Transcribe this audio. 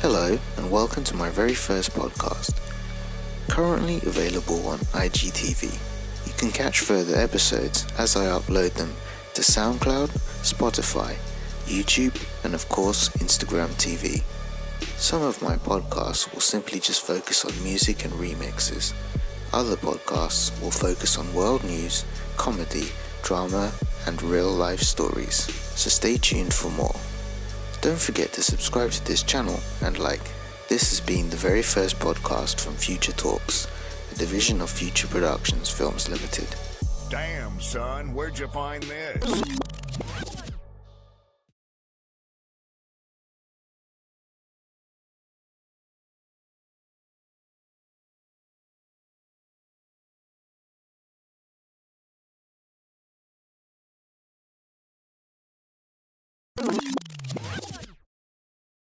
Hello, and welcome to my very first podcast. Currently available on IGTV. You can catch further episodes as I upload them to SoundCloud, Spotify, YouTube, and of course, Instagram TV. Some of my podcasts will simply just focus on music and remixes. Other podcasts will focus on world news, comedy, drama, and real life stories. So stay tuned for more. Don't forget to subscribe to this channel and like. This has been the very first podcast from Future Talks, a division of Future Productions Films Limited. Damn, son, where'd you find this? you